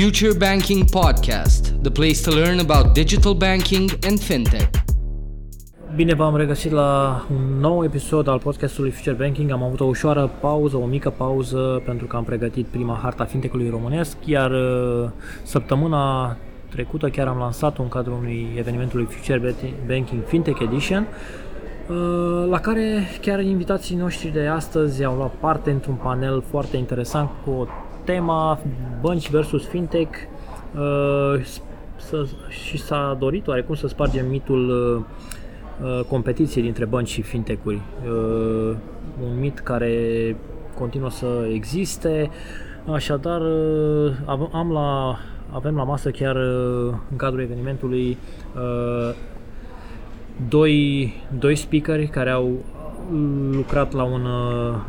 Future Banking Podcast, the place to learn about digital banking and fintech. Bine v-am regăsit la un nou episod al podcastului Future Banking. Am avut o ușoară pauză, o mică pauză, pentru că am pregătit prima harta fintechului românesc, iar uh, săptămâna trecută chiar am lansat un cadru unui evenimentului Future Banking Fintech Edition, uh, la care chiar invitații noștri de astăzi au luat parte într-un panel foarte interesant cu o tema bănci versus fintech uh, să, și s-a dorit oarecum să spargem mitul uh, competiției dintre bănci și fintech-uri. Un mit care continuă să existe, așadar am la avem la masă chiar în cadrul evenimentului doi, doi speakeri care au lucrat la un,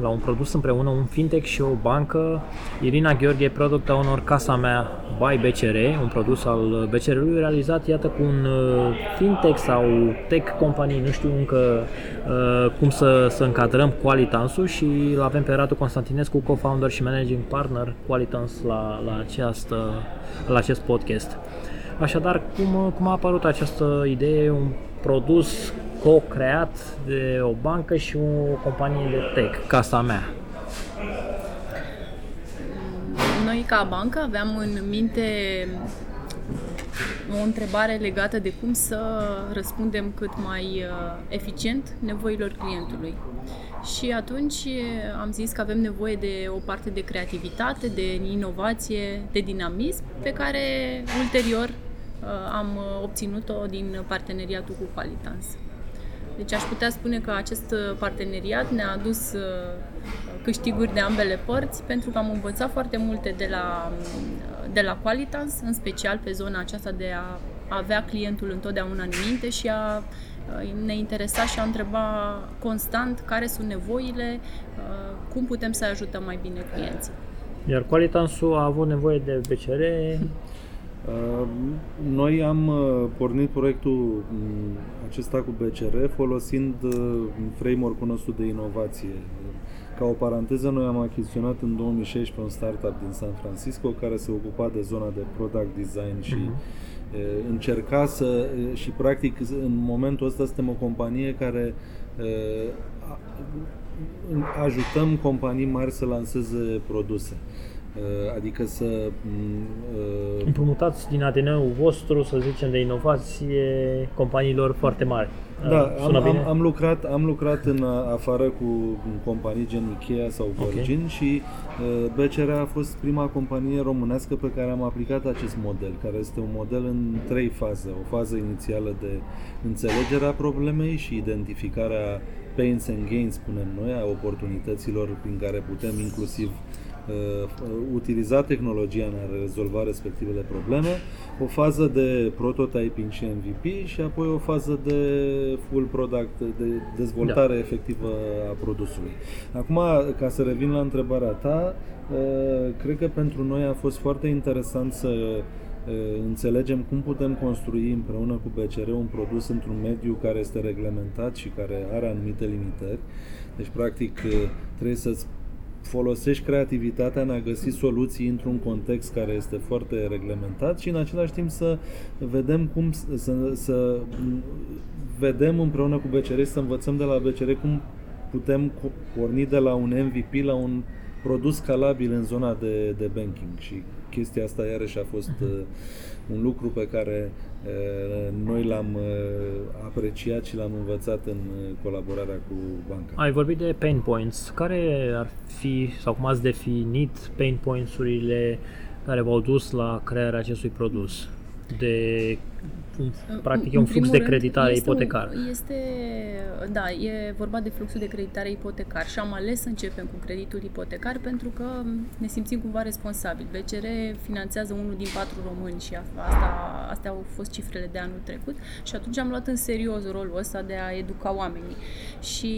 la un produs împreună, un fintech și o bancă. Irina Gheorghe, product owner Casa Mea by BCR, un produs al BCR-ului realizat, iată, cu un uh, fintech sau tech company, nu știu încă uh, cum să, să încadrăm Qualitans-ul și îl avem pe Radu Constantinescu, co-founder și managing partner Qualitans la, la, această, la acest podcast. Așadar, cum, cum a apărut această idee, un produs co-creat de o bancă și o companie de tech, casa mea. Noi ca bancă aveam în minte o întrebare legată de cum să răspundem cât mai uh, eficient nevoilor clientului. Și atunci uh, am zis că avem nevoie de o parte de creativitate, de inovație, de dinamism, pe care ulterior uh, am obținut-o din parteneriatul cu Qualitans. Deci aș putea spune că acest uh, parteneriat ne-a adus uh, câștiguri de ambele părți pentru că am învățat foarte multe de la, uh, de la Qualitans, în special pe zona aceasta de a avea clientul întotdeauna în minte și a ne interesa și a întreba constant care sunt nevoile, cum putem să ajutăm mai bine clienții. Iar Qualitansul a avut nevoie de BCR Uh, noi am uh, pornit proiectul mm, acesta cu BCR folosind uh, framework-ul nostru de inovație. Ca o paranteză, noi am achiziționat în 2016 un startup din San Francisco care se ocupa de zona de product design și uh-huh. încerca să și practic în momentul ăsta suntem o companie care ajutăm companii mari să lanseze produse. Uh, adică să... Uh, Împrumutați din ADN-ul vostru, să zicem, de inovație companiilor foarte mari. Da, am, am, am, lucrat, am lucrat în afară cu companii gen Ikea sau Virgin okay. și uh, BCR a fost prima companie românească pe care am aplicat acest model, care este un model în trei faze. O fază inițială de înțelegerea problemei și identificarea pains and gains, spunem noi, a oportunităților prin care putem inclusiv uh, utiliza tehnologia în a rezolva respectivele probleme, o fază de prototyping și MVP și apoi o fază de full product, de dezvoltare da. efectivă a produsului. Acum, ca să revin la întrebarea ta, uh, cred că pentru noi a fost foarte interesant să uh, înțelegem cum putem construi împreună cu BCR un produs într-un mediu care este reglementat și care are anumite limitări. Deci, practic, uh, trebuie să-ți folosești creativitatea în a găsi soluții într-un context care este foarte reglementat și în același timp să vedem cum să, să vedem împreună cu BCR să învățăm de la BCR cum putem porni de la un MVP la un produs scalabil în zona de, de banking. Și chestia asta iarăși a fost uh, un lucru pe care uh, noi l-am uh, apreciat și l-am învățat în colaborarea cu banca. Ai vorbit de pain points. Care ar fi, sau cum ați definit pain points-urile care v-au dus la crearea acestui produs? De un, practic e un flux de creditare este ipotecar. Un, este, da, e vorba de fluxul de creditare ipotecar și am ales să începem cu creditul ipotecar pentru că ne simțim cumva responsabili. BCR finanțează unul din patru români și asta, astea au fost cifrele de anul trecut și atunci am luat în serios rolul ăsta de a educa oamenii. Și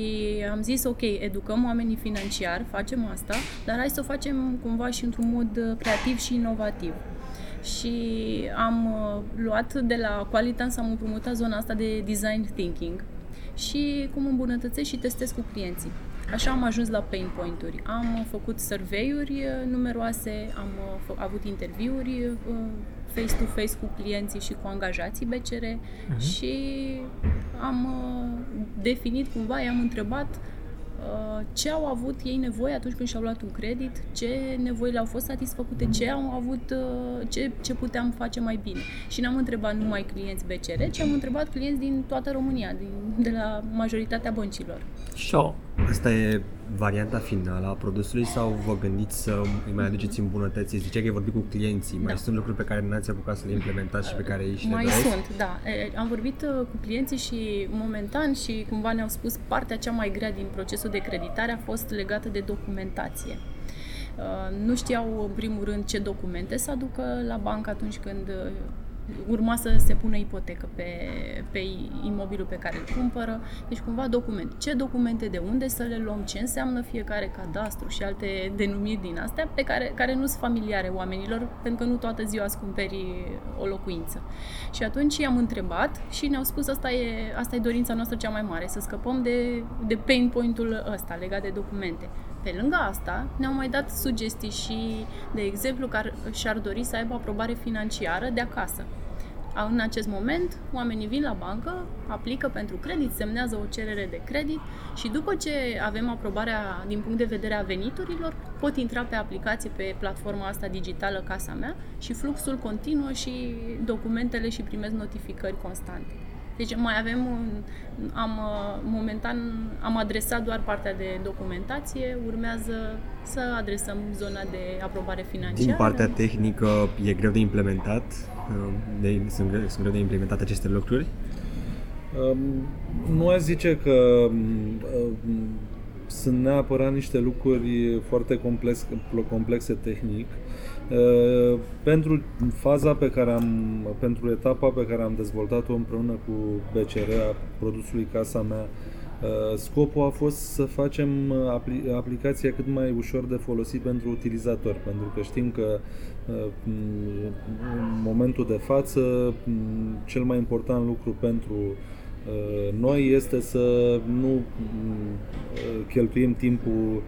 am zis, ok, educăm oamenii financiar, facem asta, dar hai să o facem cumva și într-un mod creativ și inovativ și am uh, luat de la Qualitans, am împrumutat zona asta de design thinking și cum îmbunătățesc și testez cu clienții. Așa am ajuns la pain point-uri. Am făcut survey-uri numeroase, am avut interviuri face-to-face cu clienții și cu angajații BCR uh-huh. și am definit cumva, i-am întrebat Uh, ce au avut ei nevoie atunci când și-au luat un credit, ce nevoi le-au fost satisfăcute, ce au avut, uh, ce, ce puteam face mai bine. Și n-am întrebat numai clienți BCR, ci am întrebat clienți din toată România, din, de la majoritatea băncilor. Și Asta e varianta finală a produsului sau vă gândiți să îi mai aduceți îmbunătățiri? Zicea că e vorbit cu clienții, mai da. sunt lucruri pe care n-ați apucat să le implementați și pe care ei și Mai le sunt, da. Am vorbit uh, cu clienții și momentan și cumva ne-au spus partea cea mai grea din procesul de creditare a fost legată de documentație. Uh, nu știau în primul rând ce documente să aducă la bancă atunci când uh, urma să se pună ipotecă pe, pe imobilul pe care îl cumpără, deci cumva documente. Ce documente, de unde să le luăm, ce înseamnă fiecare cadastru și alte denumiri din astea pe care, care nu sunt familiare oamenilor, pentru că nu toată ziua îți cumperi o locuință. Și atunci i-am întrebat și ne-au spus asta e, asta e dorința noastră cea mai mare, să scăpăm de, de pain point-ul ăsta legat de documente. Pe lângă asta, ne-au mai dat sugestii și, de exemplu, că și-ar dori să aibă aprobare financiară de acasă. În acest moment, oamenii vin la bancă, aplică pentru credit, semnează o cerere de credit și după ce avem aprobarea din punct de vedere a veniturilor, pot intra pe aplicație pe platforma asta digitală Casa Mea și fluxul continuă și documentele și primesc notificări constante. Deci mai avem un, am uh, momentan am adresat doar partea de documentație, urmează să adresăm zona de aprobare financiară. Din partea tehnică e greu de implementat? Uh, de, sunt, greu, sunt greu de implementat aceste lucruri? Um, nu aș zice că um, sunt neapărat niște lucruri foarte complex, complexe tehnic. Uh, pentru faza pe care am, pentru etapa pe care am dezvoltat-o împreună cu BCR a produsului Casa mea, uh, scopul a fost să facem apli- aplicația cât mai ușor de folosit pentru utilizator, pentru că știm că uh, în momentul de față cel mai important lucru pentru noi este să nu cheltuim timpul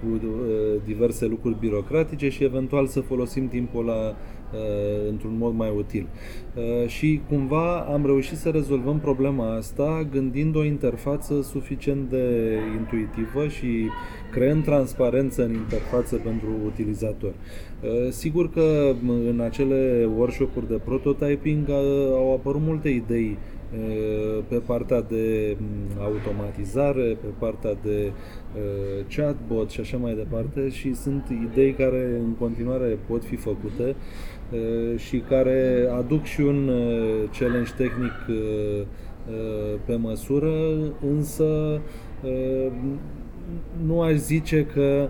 cu uh, diverse lucruri birocratice și eventual să folosim timpul la uh, într-un mod mai util. Uh, și cumva am reușit să rezolvăm problema asta gândind o interfață suficient de intuitivă și creând transparență în interfață pentru utilizator. Sigur că în acele workshop-uri de prototyping au apărut multe idei pe partea de automatizare, pe partea de chatbot și așa mai departe și sunt idei care în continuare pot fi făcute și care aduc și un challenge tehnic pe măsură, însă nu aș zice că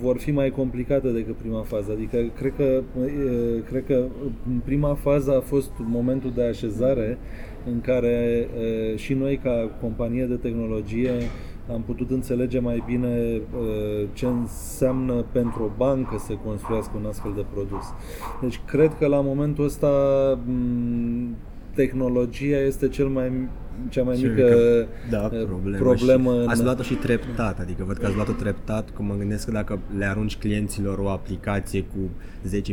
vor fi mai complicate decât prima fază. Adică cred că, cred că prima fază a fost momentul de așezare în care și noi ca companie de tehnologie am putut înțelege mai bine ce înseamnă pentru o bancă să construiască un astfel de produs. Deci cred că la momentul ăsta tehnologia este cel mai cea mai mică da, problemă. problemă și ați luat-o și treptat, adică văd că ați luat-o treptat, cum mă gândesc că dacă le arunci clienților o aplicație cu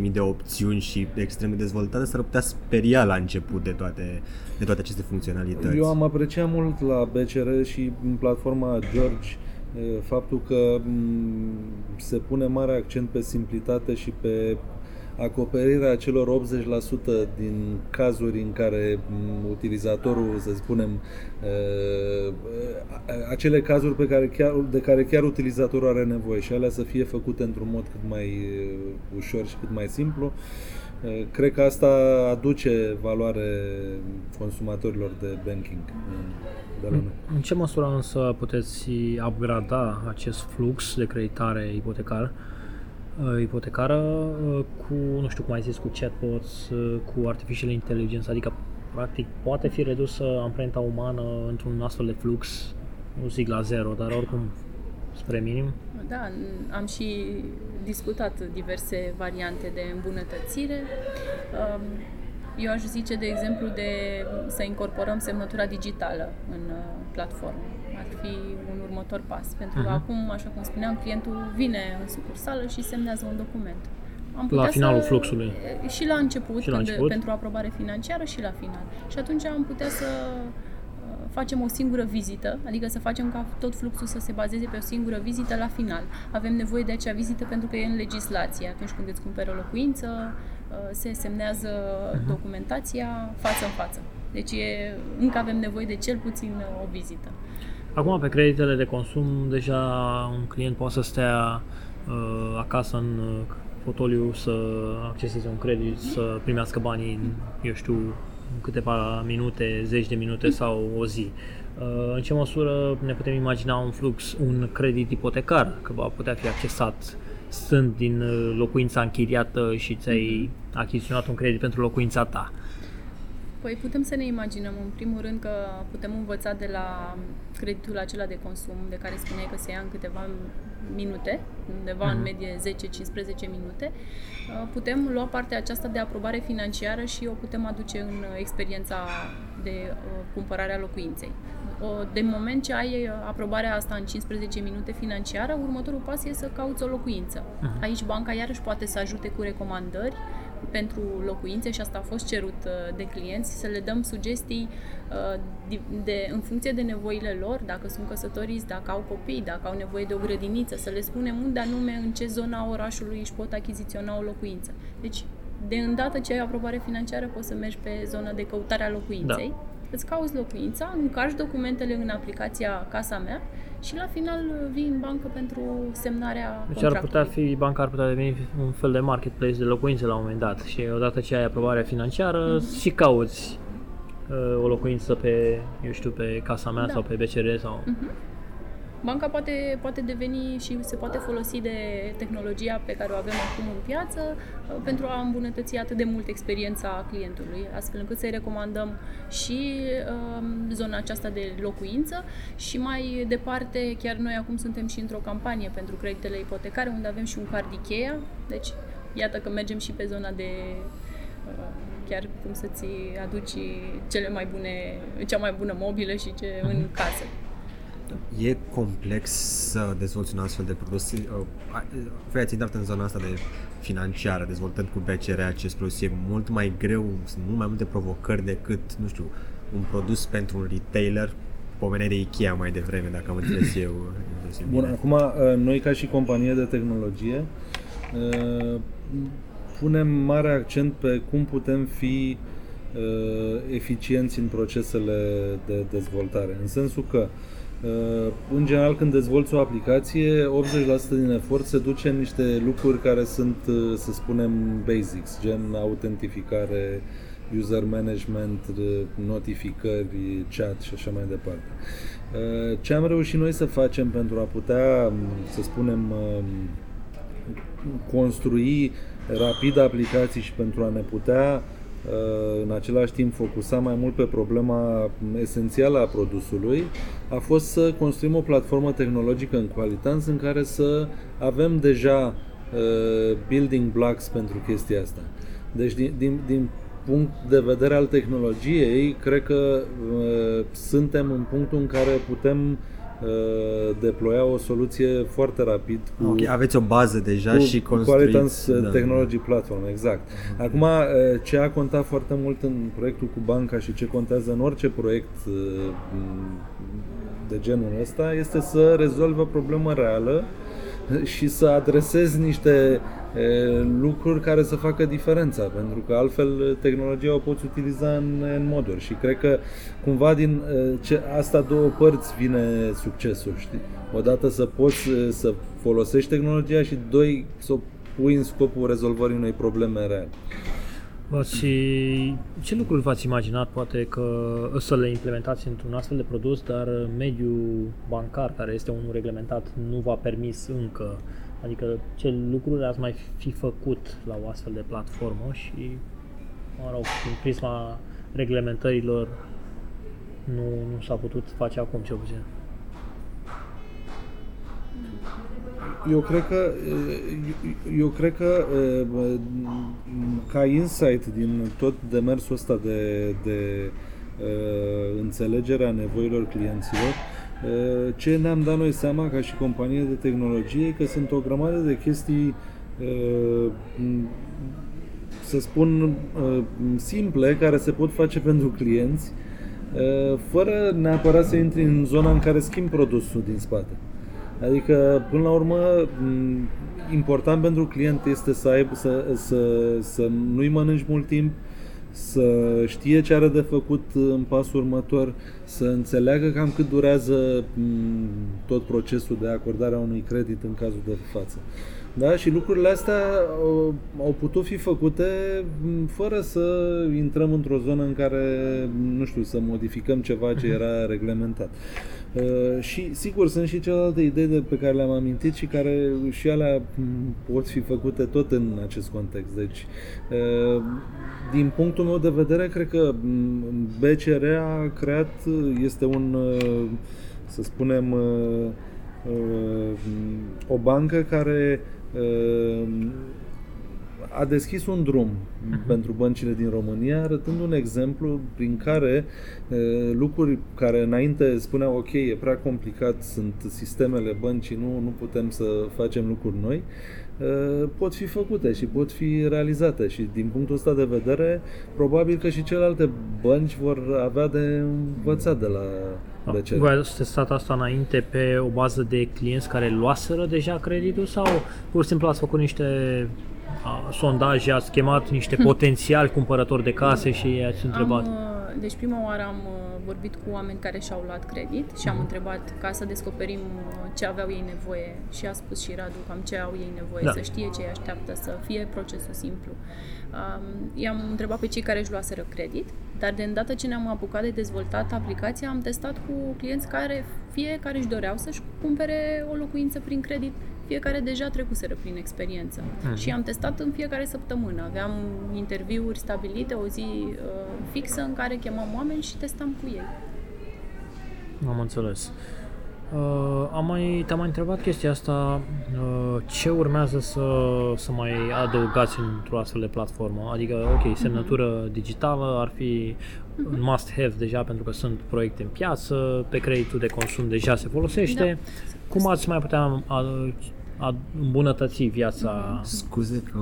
10.000 de opțiuni și extrem de dezvoltate, s-ar putea speria la început de toate, de toate aceste funcționalități. Eu am apreciat mult la BCR și în platforma George faptul că se pune mare accent pe simplitate și pe acoperirea celor 80% din cazuri în care utilizatorul, să spunem, acele cazuri pe care chiar, de care chiar utilizatorul are nevoie și alea să fie făcute într-un mod cât mai ușor și cât mai simplu. Cred că asta aduce valoare consumatorilor de banking de la În ce măsură însă puteți upgrada acest flux de creditare ipotecar uh, ipotecară uh, cu, nu știu cum ai zis, cu chatbots, uh, cu artificial intelligence, adică practic poate fi redusă amprenta umană într-un astfel de flux, nu zic la zero, dar oricum spre minim? Da, am și discutat diverse variante de îmbunătățire. Um, eu aș zice, de exemplu, de să incorporăm semnătura digitală în uh, platformă. Ar fi un următor pas. Pentru că Mhm. acum, așa cum spuneam, clientul vine în sucursală și semnează un document. Am La putea finalul să, fluxului. Și la început, Și la când, început. pentru aprobare financiară și la final. Și atunci am putea să uh, facem o singură vizită, adică să facem ca tot fluxul să se bazeze pe o singură vizită la final. Avem nevoie de acea vizită pentru că e în legislație. Atunci când îți cumperi o locuință, uh, se semnează Mhm. documentația față în față. Deci e, încă avem nevoie de cel puțin uh, o vizită. Acum, pe creditele de consum, deja un client poate să stea uh, acasă în uh, fotoliu să acceseze un credit, să primească banii în, eu știu, în câteva minute, zeci de minute sau o zi. Uh, în ce măsură ne putem imagina un flux, un credit ipotecar, că va putea fi accesat stând din uh, locuința închiriată și ți-ai achiziționat un credit pentru locuința ta? Păi putem să ne imaginăm, în primul rând, că putem învăța de la creditul acela de consum, de care spuneai că se ia în câteva minute, undeva în medie 10-15 minute. Uh, Putem lua partea aceasta de aprobare financiară și o putem aduce în uh, experiența de uh, cumpărare a locuinței. O, de moment ce ai uh, aprobarea asta în 15 minute financiară, următorul pas e să cauți o locuință. Aici banca iarăși poate să ajute cu recomandări pentru locuințe și asta a fost cerut uh, de clienți, să le dăm sugestii uh, de, de, în funcție de nevoile lor, dacă sunt căsătoriți, dacă au copii, dacă au nevoie de o grădiniță, să le spunem unde anume, în ce zona orașului își pot achiziționa o locuință. Deci, de îndată ce ai aprobare financiară, poți să mergi pe zona de căutare a locuinței, da. Îți cauți locuința, încarci documentele în aplicația Casa Mea și la final uh, vii în bancă pentru semnarea Deci ar contractului. putea fi, banca ar putea deveni un fel de marketplace de locuințe la un moment dat și odată ce ai aprobarea financiară și cauți uh, o locuință pe, eu știu, pe casa mea Da. sau pe BCR sau... Banca poate, poate deveni și se poate folosi de tehnologia pe care o avem acum în piață uh, pentru a îmbunătăți atât de mult experiența clientului, astfel încât să-i recomandăm și um, zona aceasta de locuință. Și mai departe, chiar noi acum suntem și într-o campanie pentru creditele ipotecare, unde avem și un card Ikea, deci iată că mergem și pe zona de uh, chiar cum să-ți aduci cele mai bune, cea mai bună mobilă și ce în casă. E complex să dezvolți un astfel de produs. Uh, Voi ați intrat în zona asta de financiară, dezvoltând cu BCR acest produs. E mult mai greu, sunt mult mai multe provocări decât, nu știu, un produs pentru un retailer. Pomeneai de Ikea mai devreme, dacă am înțeles eu. înțeles eu Bun, bine. acum uh, noi ca și companie de tehnologie uh, punem mare accent pe cum putem fi uh, eficienți în procesele de dezvoltare. În sensul că uh, în general când dezvolți o aplicație, 80% din efort se duce în niște lucruri care sunt, uh, să spunem, basics, gen autentificare, user management, uh, notificări, chat și așa mai departe. Uh, Ce am reușit noi să facem pentru a putea, să spunem, um, construi rapid aplicații și pentru a ne putea uh, în același timp focusa mai mult pe problema esențială a produsului, a fost să construim o platformă tehnologică în Qualitans în care să avem deja uh, building blocks pentru chestia asta. Deci din, din, din punct de vedere al tehnologiei, cred că uh, suntem în punctul în care putem uh, deploia o soluție foarte rapid cu Ok, aveți o bază deja cu și construiți. Qualitance da. Technology Platform, exact. Acum, uh, ce a contat foarte mult în proiectul cu banca și ce contează în orice proiect uh, de genul ăsta este să rezolvă o problemă reală și să adresezi niște uh, lucruri care să facă diferența, pentru că altfel tehnologia o poți utiliza în, în moduri și cred că cumva din uh, ce, asta două părți vine succesul, știi? Odată să poți uh, să folosești tehnologia și doi să o pui în scopul rezolvării unei probleme reale. Și ce lucruri v-ați imaginat poate că să le implementați într-un astfel de produs, dar mediul bancar, care este unul reglementat, nu v-a permis încă? Adică ce lucruri ați mai fi făcut la o astfel de platformă și, mă rog, prin prisma reglementărilor nu, nu s-a putut face acum, cel puțin. Eu cred că eu cred că ca insight din tot demersul ăsta de, de uh, înțelegerea nevoilor clienților, Uh, ce ne-am dat noi seama ca și companie de tehnologie că sunt o grămadă de chestii uh, să spun uh, simple care se pot face pentru clienți fără neapărat să intri în zona în care schimbi produsul din spate. Adică, până la urmă, important pentru client este să, aibă, să, să, să nu-i mănânci mult timp, să știe ce are de făcut în pasul următor, să înțeleagă cam cât durează tot procesul de acordare a unui credit în cazul de față. Da? Și lucrurile astea au, au putut fi făcute fără să intrăm într-o zonă în care, nu știu, să modificăm ceva ce era reglementat. Uh, și sigur sunt și celelalte idei de, pe care le-am amintit și care și alea pot fi făcute tot în acest context. Deci, uh, din punctul meu de vedere, cred că BCR a creat, este un, uh, să spunem, uh, uh, o bancă care a deschis un drum uh-huh. pentru băncile din România, arătând un exemplu prin care lucruri care înainte spuneau ok, e prea complicat, sunt sistemele băncii, nu, nu putem să facem lucruri noi, pot fi făcute și pot fi realizate și din punctul ăsta de vedere probabil că și celelalte bănci vor avea de învățat de la BCR. Voi ați testat asta înainte pe o bază de clienți care luaseră deja creditul sau pur și simplu ați făcut niște sondaje, ați chemat niște potențiali cumpărători de case și i-ați întrebat? Am, uh, deci prima oară am uh, vorbit cu oameni care și-au luat credit și am mhm. întrebat ca să descoperim uh, ce aveau ei nevoie și a spus și Radu cam ce au ei nevoie, da. să știe ce îi așteaptă, să fie procesul simplu. Um, i-am întrebat pe cei care își luaseră credit, dar de îndată ce ne-am apucat de dezvoltat aplicația, am testat cu clienți care fie care își doreau să-și cumpere o locuință prin credit, fiecare deja trecuseră prin experiență. Uh-huh. Și am testat în fiecare săptămână. Aveam interviuri stabilite, o zi uh, fixă în care chemam oameni și testam cu ei. Am înțeles. Uh, am mai, te-am mai întrebat chestia asta, uh, ce urmează să, să mai adăugați într-o astfel de platformă? Adică, ok, semnătură uh-huh. digitală ar fi uh-huh. un must-have deja pentru că sunt proiecte în piață, pe creditul de consum deja se folosește. Da. Cum ați mai putea a îmbunătăți viața. Scuze că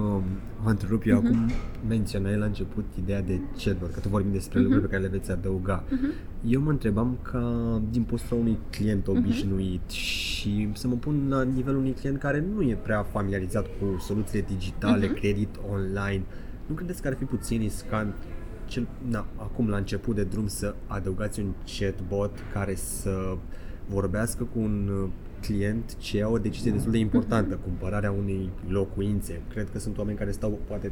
vă întrerup, eu uh-huh. acum menționai la început ideea de chatbot, că tu vorbim despre uh-huh. lucruri pe care le veți adăuga. Uh-huh. Eu mă întrebam ca din postura unui client obișnuit uh-huh. și să mă pun la nivelul unui client care nu e prea familiarizat cu soluțiile digitale, uh-huh. credit online. Nu credeți că ar fi puțin riscant cel, na, acum la început de drum să adăugați un chatbot care să vorbească cu un client ce ia o decizie destul de importantă, cumpărarea unei locuințe. Cred că sunt oameni care stau poate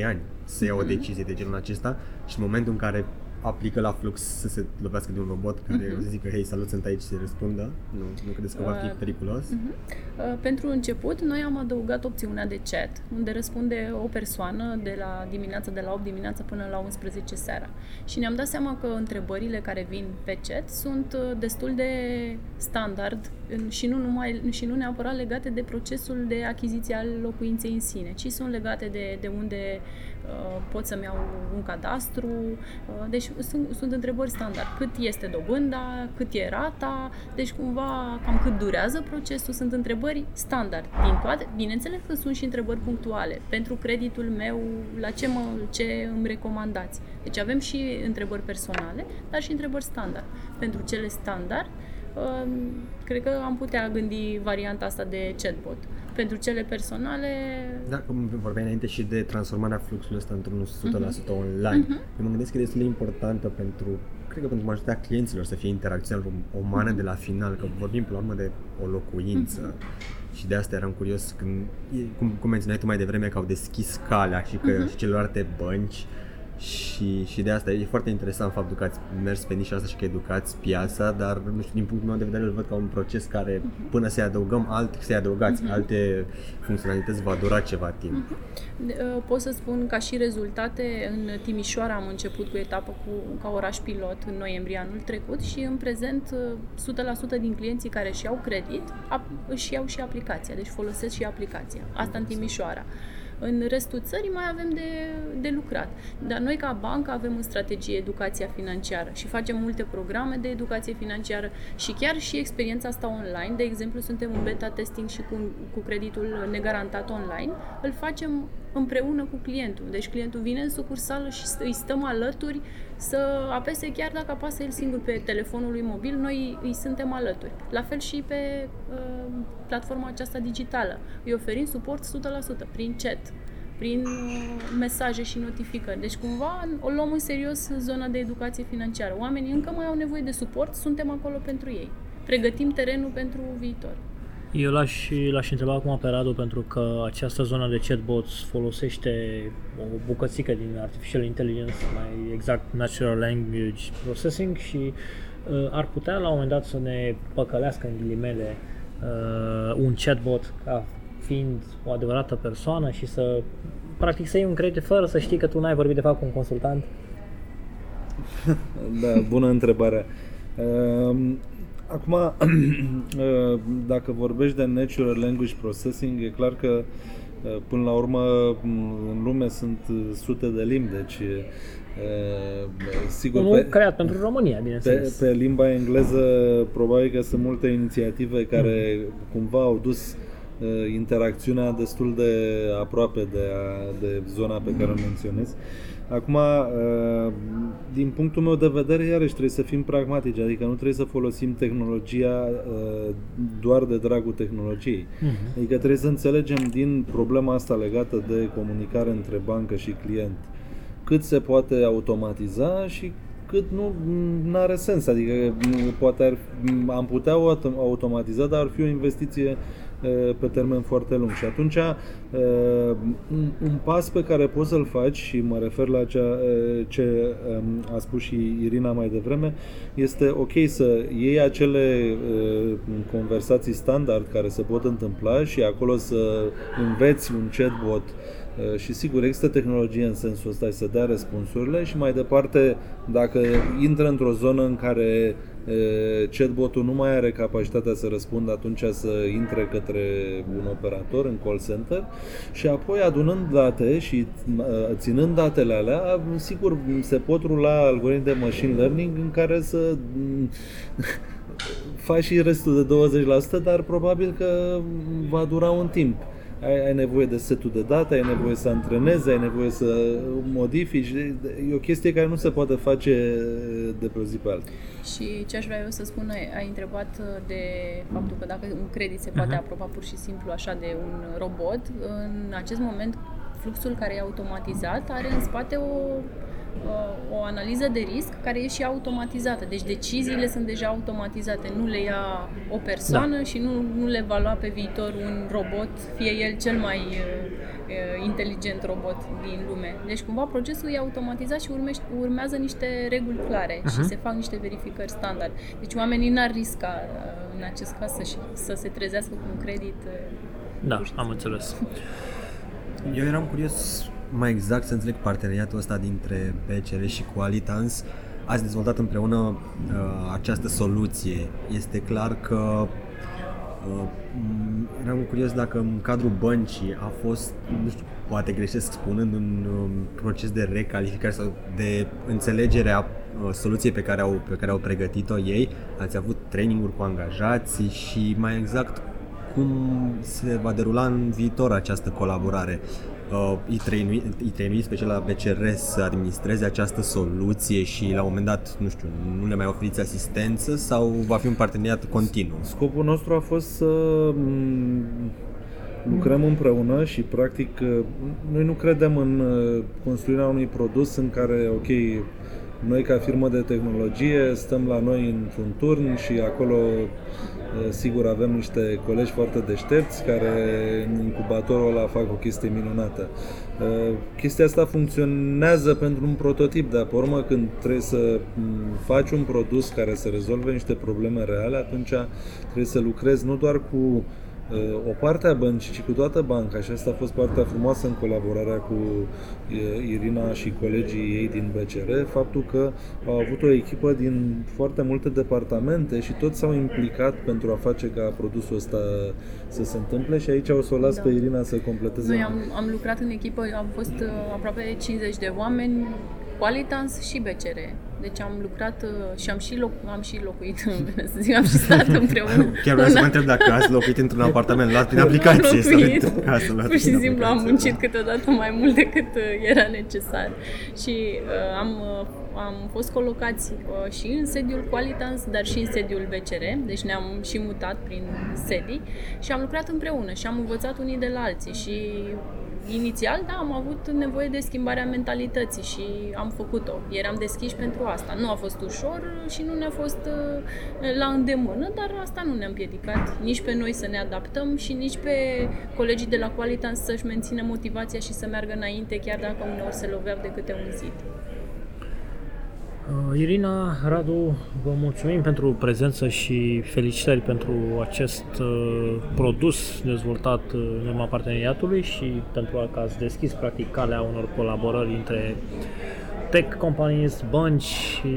2-3 ani să ia o mhm. decizie de genul acesta și în momentul în care aplică la flux să se lovească de un robot care uh-huh. să zică, hei, salut, sunt aici să răspundă? Nu, nu credeți că va fi uh, periculos? Uh-huh. Uh, pentru început, noi am adăugat opțiunea de chat, unde răspunde o persoană de la dimineața, de la 8 dimineața până la 11 seara. Și ne-am dat seama că întrebările care vin pe chat sunt uh, destul de standard și nu, numai, și nu neapărat legate de procesul de achiziție al locuinței în sine, ci sunt legate de, de unde uh, pot să-mi iau un cadastru. Uh, deci sunt, sunt întrebări standard. Cât este dobânda, cât e rata, deci cumva cam cât durează procesul, sunt întrebări standard din toate. Bineînțeles că sunt și întrebări punctuale. Pentru creditul meu, la ce, mă, ce îmi recomandați? Deci avem și întrebări personale, dar și întrebări standard. Pentru cele standard, cred că am putea gândi varianta asta de chatbot. Pentru cele personale... Da, cum vorbeai înainte și de transformarea fluxului ăsta într-un 100% uh-huh. Mhm. online. Uh-huh. Eu mă gândesc că e destul de importantă pentru, cred că pentru majoritatea clienților să fie interacțiunea umană uh-huh. de la final, că vorbim până la urmă de o locuință. Uh-huh. Și de asta eram curios când, cum, cum menționai tu mai devreme, că au deschis calea și că uh-huh. și celelalte bănci și, și de asta e foarte interesant faptul că ați mers pe nișa asta și că educați piața, dar nu știu, din punctul meu de vedere îl văd ca un proces care până să-i adăugăm alte, să-i adăugați uh-huh. alte funcționalități va dura ceva timp. Uh-huh. Pot să spun ca și rezultate, în Timișoara am început cu etapă cu, ca oraș pilot în noiembrie anul trecut și în prezent 100% din clienții care își iau credit își iau și aplicația, deci folosesc și aplicația. Asta în Timișoara. În restul țării mai avem de, de lucrat. Dar noi ca bancă avem în strategie educația financiară și facem multe programe de educație financiară și chiar și experiența asta online, de exemplu suntem în beta testing și cu, cu creditul negarantat online, îl facem împreună cu clientul. Deci clientul vine în sucursală și îi stăm alături să apese chiar dacă apasă el singur pe telefonul lui mobil, noi îi suntem alături. La fel și pe uh, platforma aceasta digitală. Îi oferim suport 100% prin chat, prin uh, mesaje și notificări. Deci cumva o luăm în serios zona de educație financiară. Oamenii încă mai au nevoie de suport, suntem acolo pentru ei. Pregătim terenul pentru viitor. Eu l-aș, l-aș întreba acum pe Radu pentru că această zonă de chatbots folosește o bucățică din Artificial Intelligence, mai exact Natural Language Processing și uh, ar putea la un moment dat să ne păcălească în ghilimele uh, un chatbot ca fiind o adevărată persoană și să practic să iei un credit fără să știi că tu n-ai vorbit de fapt cu un consultant? da, bună întrebare. Uh, Acum, uh, dacă vorbești de Natural Language Processing, e clar că uh, până la urmă în lume sunt sute de limbi, deci uh, sigur Unul pe, creat pentru România, bineînțeles. Pe, pe limba engleză probabil că sunt multe inițiative care mm. cumva au dus interacțiunea destul de aproape de, a, de zona pe care o menționez. Acum, uh, din punctul meu de vedere, iarăși trebuie să fim pragmatici, adică nu trebuie să folosim tehnologia uh, doar de dragul tehnologiei. Uh-huh. Adică trebuie să înțelegem din problema asta legată de comunicare între bancă și client cât se poate automatiza și cât nu are sens. Adică poate ar, am putea automatiza, dar ar fi o investiție pe termen foarte lung. Și atunci un pas pe care poți să-l faci și mă refer la cea, ce a spus și Irina mai devreme, este ok să iei acele conversații standard care se pot întâmpla și acolo să înveți un chatbot și sigur există tehnologie în sensul ăsta să dea răspunsurile și mai departe dacă intră într-o zonă în care chatbotul nu mai are capacitatea să răspundă, atunci să intre către un operator în call center și apoi adunând date și ținând datele alea, sigur se pot rula algoritmi de machine learning în care să faci și restul de 20%, dar probabil că va dura un timp ai, ai nevoie de setul de date, ai nevoie să antrenezi, ai nevoie să modifici. E o chestie care nu se poate face de pe o zi pe alta. Și ce aș vrea eu să spun, ai întrebat de faptul că dacă un credit se poate uh-huh. aproba pur și simplu așa de un robot, în acest moment fluxul care e automatizat are în spate o o analiză de risc care e și automatizată. Deci deciziile sunt deja automatizate, nu le ia o persoană da. și nu, nu le va lua pe viitor un robot, fie el cel mai uh, inteligent robot din lume. Deci cumva procesul e automatizat și urmește, urmează niște reguli clare uh-huh. și se fac niște verificări standard. Deci oamenii n-ar risca uh, în acest caz să, să se trezească cu un credit. Uh, da, am înțeles. Eu eram curios mai exact să înțeleg parteneriatul ăsta dintre BCR și Qualitans. Ați dezvoltat împreună uh, această soluție. Este clar că uh, eram curios dacă în cadrul băncii a fost, nu știu, poate greșesc spunând, un um, proces de recalificare sau de înțelegere a uh, soluției pe care au, pe care au pregătit-o ei. Ați avut traininguri cu angajații și mai exact cum se va derula în viitor această colaborare uh, îi, trăinui, îi trăinui special la BCR să administreze această soluție și la un moment dat, nu știu, nu le mai oferiți asistență sau va fi un parteneriat continuu? Scopul nostru a fost să mm, lucrăm împreună și practic noi nu credem în uh, construirea unui produs în care, ok, noi ca firmă de tehnologie stăm la noi într-un turn și acolo Eh, sigur, avem niște colegi foarte deștepți care în incubatorul ăla fac o chestie minunată. Eh, chestia asta funcționează pentru un prototip, dar pe urmă când trebuie să mm, faci un produs care să rezolve niște probleme reale, atunci trebuie să lucrezi nu doar cu o parte a băncii, ci cu toată banca și asta a fost partea frumoasă în colaborarea cu Irina și colegii ei din BCR, faptul că au avut o echipă din foarte multe departamente și toți s-au implicat pentru a face ca produsul ăsta să se întâmple și aici o să o las da. pe Irina să completeze. Noi am, am lucrat în echipă, am fost uh, aproape 50 de oameni, Qualitans și BCR. Deci am lucrat uh, și am și, loc, am și locuit, să zic, am și stat împreună. Chiar vreau să mă întreb dacă ați locuit într-un apartament luat prin aplicație sau casă luat Pur și simplu am muncit câteodată mai mult decât uh, era necesar. Și uh, am, uh, am fost colocați uh, și în sediul Qualitans, dar și în sediul BCR, deci ne-am și mutat prin sedii și am lucrat împreună și am învățat unii de la alții și inițial, da, am avut nevoie de schimbarea mentalității și am făcut-o. Eram deschiși pentru asta. Nu a fost ușor și nu ne-a fost uh, la îndemână, dar asta nu ne-a împiedicat nici pe noi să ne adaptăm și nici pe colegii de la Qualitans să-și mențină motivația și să meargă înainte, chiar dacă uneori se loveau de câte un zid. Uh, Irina, Radu, vă mulțumim pentru prezență și felicitări pentru acest uh, produs dezvoltat uh, în urma parteneriatului și pentru că ați deschis practic calea unor colaborări între tech companies, bănci și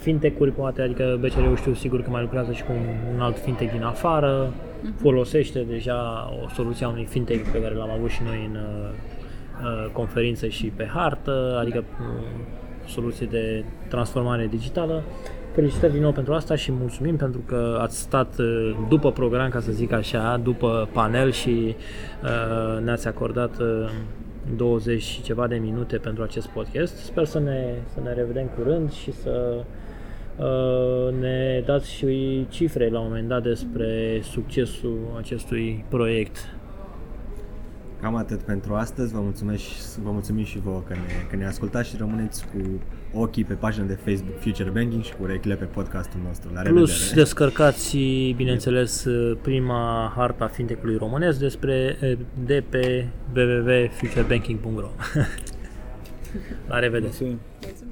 fintech-uri poate, adică BCR-ul știu sigur că mai lucrează și cu un, un alt fintech din afară, uh-huh. folosește deja o soluție a unui fintech pe care l-am avut și noi în uh, conferință și pe hartă, adică uh, soluție de transformare digitală. Felicitări din nou pentru asta și mulțumim pentru că ați stat uh, după program, ca să zic așa, după panel și uh, ne-ați acordat uh, 20 și ceva de minute pentru acest podcast. Sper să ne, să ne revedem curând și să uh, ne dați și cifre la un moment dat despre succesul acestui proiect. Cam atât pentru astăzi. Vă mulțumesc, vă mulțumim și vouă că ne, că ne ascultați și rămâneți cu ochii pe pagina de Facebook Future Banking și cu urechile pe podcastul nostru. La Plus revedere. descărcați, bineînțeles, prima harta fintech-ului românesc despre de pe www.futurebanking.ro La revedere! Mulțumim. Mulțumim.